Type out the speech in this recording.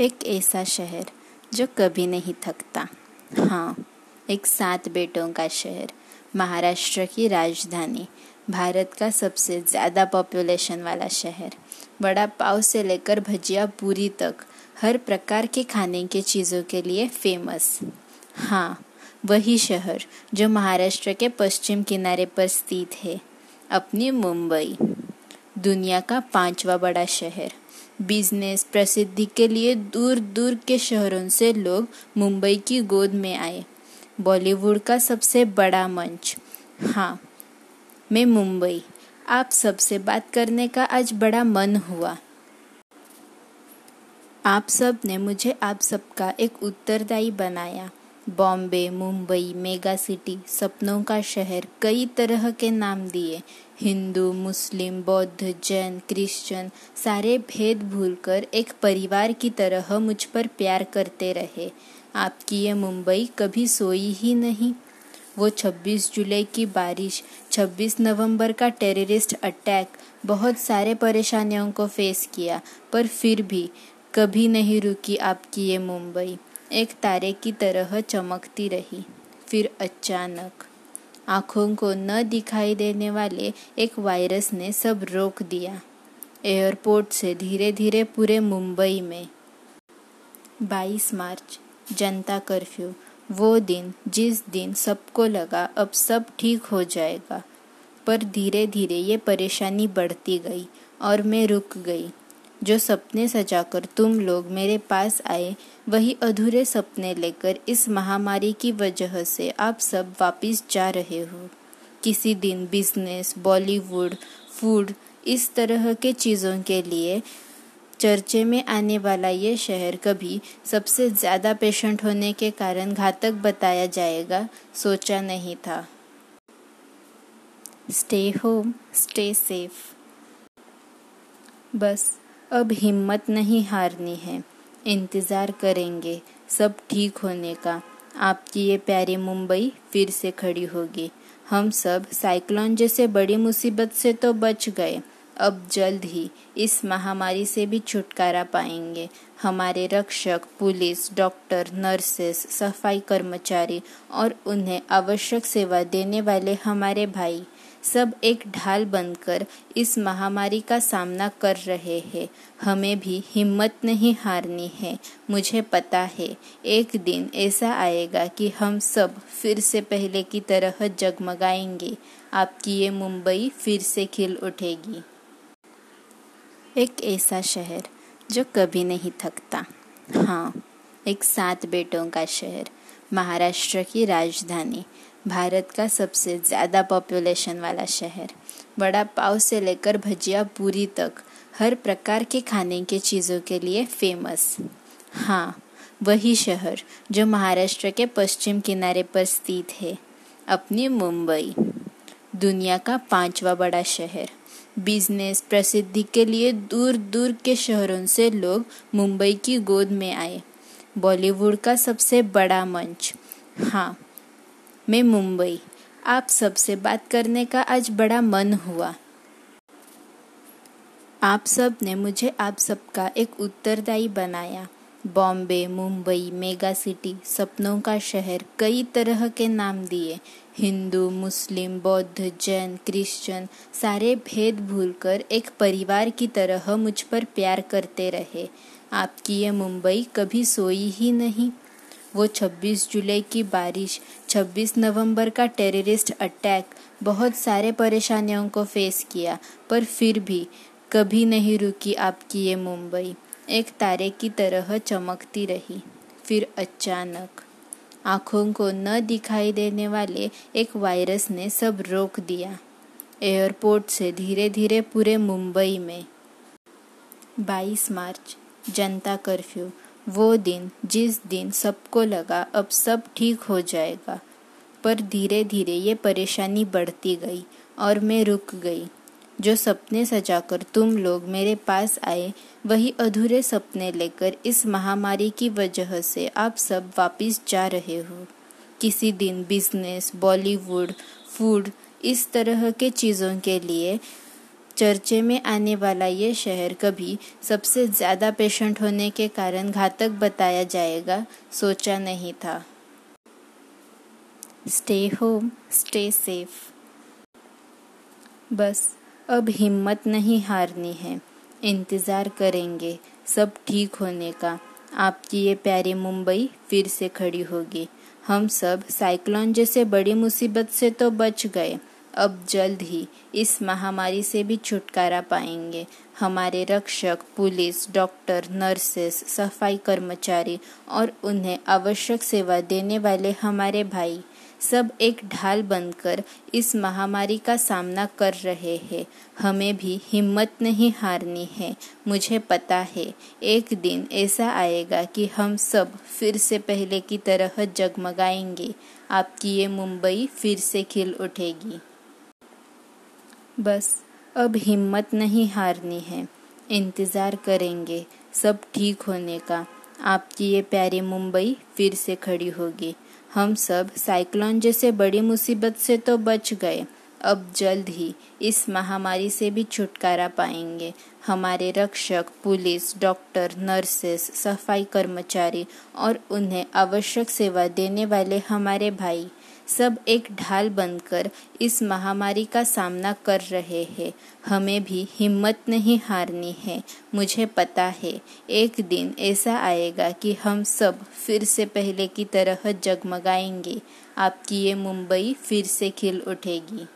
एक ऐसा शहर जो कभी नहीं थकता। हाँ एक सात बेटों का शहर, महाराष्ट्र की राजधानी, भारत का सबसे ज़्यादा पॉपुलेशन वाला शहर। बड़ा पाव से लेकर भजिया पूरी तक, हर प्रकार के खाने के चीज़ों के लिए फ़ेमस हाँ वही शहर जो महाराष्ट्र के पश्चिम किनारे पर स्थित है, अपनी मुंबई। दुनिया का पांचवा बड़ा शहर। बिज़नेस प्रसिद्धि के लिए दूर दूर के शहरों से लोग मुंबई की गोद में आए। बॉलीवुड का सबसे बड़ा मंच। हाँ मैं मुंबई। आप सबसे बात करने का आज बड़ा मन हुआ। आप सबने मुझे आप सबका एक उत्तरदायी बनाया। बॉम्बे, मुंबई, मेगा सिटी, सपनों का शहर, कई तरह के नाम दिए। हिंदू, मुस्लिम, बौद्ध, जैन, क्रिश्चियन, सारे भेद भूलकर एक परिवार की तरह मुझ पर प्यार करते रहे। आपकी ये मुंबई कभी सोई ही नहीं। वो 26 जुलाई की बारिश 26 नवंबर का टेररिस्ट अटैक, बहुत सारे परेशानियों को फेस किया, पर फिर भी कभी नहीं रुकी आपकी ये मुंबई। एक तारे की तरह चमकती रही। फिर अचानक आँखों को न दिखाई देने वाले एक वायरस ने सब रोक दिया। एयरपोर्ट से धीरे धीरे पूरे मुंबई में। 22 मार्च, जनता कर्फ्यू। वो दिन, जिस दिन सबको लगा, अब सब ठीक हो जाएगा। पर धीरे धीरे ये परेशानी बढ़ती गई और मैं रुक गई। जो सपने सजाकर तुम लोग मेरे पास आए, वही अधूरे सपने लेकर इस महामारी की वजह से आप सब वापस जा रहे हो। किसी दिन बिज़नेस बॉलीवुड फ़ूड इस तरह के चीज़ों के लिए चर्चे में आने वाला ये शहर कभी सबसे ज़्यादा पेशेंट होने के कारण घातक बताया जाएगा, सोचा नहीं था। स्टे होम स्टे सेफ़ बस। अब हिम्मत नहीं हारनी है। इंतज़ार करेंगे सब ठीक होने का। आपकी ये प्यारी मुंबई फिर से खड़ी होगी। हम सब साइक्लोन जैसे बड़ी मुसीबत से तो बच गए। अब जल्द ही इस महामारी से भी छुटकारा पाएँगे। हमारे रक्षक, पुलिस, डॉक्टर, नर्सेस, सफ़ाई कर्मचारी और उन्हें आवश्यक सेवा देने वाले हमारे भाई। सब एक ढाल बनकर इस महामारी का सामना कर रहे हैं। हमें भी हिम्मत नहीं हारनी है। मुझे पता है, एक दिन ऐसा आएगा कि हम सब फिर से पहले की तरह जगमगाएँगे। आपकी ये मुंबई फिर से खिल उठेगी। एक ऐसा शहर जो कभी नहीं थकता। हाँ एक सात बेटों का शहर, महाराष्ट्र की राजधानी। भारत का सबसे ज़्यादा पॉपुलेशन वाला शहर। बड़ा पाव से लेकर भजिया पूरी तक, हर प्रकार के खाने के चीज़ों के लिए फ़ेमस हाँ वही शहर जो महाराष्ट्र के पश्चिम किनारे पर स्थित है, अपनी मुंबई। दुनिया का पांचवा बड़ा शहर। बिज़नेस प्रसिद्धि के लिए दूर दूर के शहरों से लोग मुंबई की गोद में आए। बॉलीवुड का सबसे बड़ा मंच। हाँ मैं मुंबई। आप सबसे बात करने का आज बड़ा मन हुआ। आप सबने मुझे, आप सबका एक उत्तरदायी बनाया। बॉम्बे, मुंबई, मेगा सिटी, सपनों का शहर, कई तरह के नाम दिए। हिंदू, मुस्लिम, बौद्ध, जैन, क्रिश्चियन, सारे भेद भूलकर एक परिवार की तरह मुझ पर प्यार करते रहे। आपकी ये मुंबई कभी सोई ही नहीं। वो 26 जुलाई की बारिश 26 नवंबर का टेररिस्ट अटैक, बहुत सारे परेशानियों को फेस किया, पर फिर भी कभी नहीं रुकी आपकी ये मुंबई। एक तारे की तरह चमकती रही, फिर अचानक आँखों को न दिखाई देने वाले एक वायरस ने सब रोक दिया। एयरपोर्ट से धीरे धीरे पूरे मुंबई में 22 मार्च, जनता कर्फ्यू वो दिन, जिस दिन सबको लगा, अब सब ठीक हो जाएगा। पर धीरे धीरे ये परेशानी बढ़ती गई और मैं रुक गई। जो सपने सजाकर तुम लोग मेरे पास आए, वही अधूरे सपने लेकर इस महामारी की वजह से आप सब वापस जा रहे हो। किसी दिन बिज़नेस बॉलीवुड फ़ूड इस तरह के चीज़ों के लिए चर्चे में आने वाला ये शहर कभी सबसे ज़्यादा पेशेंट होने के कारण घातक बताया जाएगा, सोचा नहीं था। स्टे होम स्टे सेफ़ बस, अब हिम्मत नहीं हारनी है। इंतज़ार करेंगे सब ठीक होने का। आपकी ये प्यारी मुंबई फिर से खड़ी होगी। हम सब साइक्लोन जैसे बड़ी मुसीबत से तो बच गए। अब जल्द ही इस महामारी से भी छुटकारा पाएँगे। हमारे रक्षक, पुलिस, डॉक्टर, नर्सेस, सफ़ाई कर्मचारी और उन्हें आवश्यक सेवा देने वाले हमारे भाई सब एक ढाल बनकर इस महामारी का सामना कर रहे हैं। हमें भी हिम्मत नहीं हारनी है। मुझे पता है, एक दिन ऐसा आएगा कि हम सब फिर से पहले की तरह जगमगाएँगे। आपकी ये मुंबई फिर से खिल उठेगी। बस, अब हिम्मत नहीं हारनी है। इंतज़ार करेंगे सब ठीक होने का। आपकी ये प्यारी मुंबई फिर से खड़ी होगी। हम सब साइक्लोन जैसे बड़ी मुसीबत से तो बच गए। अब जल्द ही इस महामारी से भी छुटकारा पाएँगे। हमारे रक्षक, पुलिस, डॉक्टर, नर्सेस, सफ़ाई कर्मचारी और उन्हें आवश्यक सेवा देने वाले हमारे भाई। सब एक ढाल बनकर इस महामारी का सामना कर रहे हैं। हमें भी हिम्मत नहीं हारनी है। मुझे पता है, एक दिन ऐसा आएगा कि हम सब फिर से पहले की तरह जगमगाएँगे। आपकी ये मुंबई फिर से खिल उठेगी।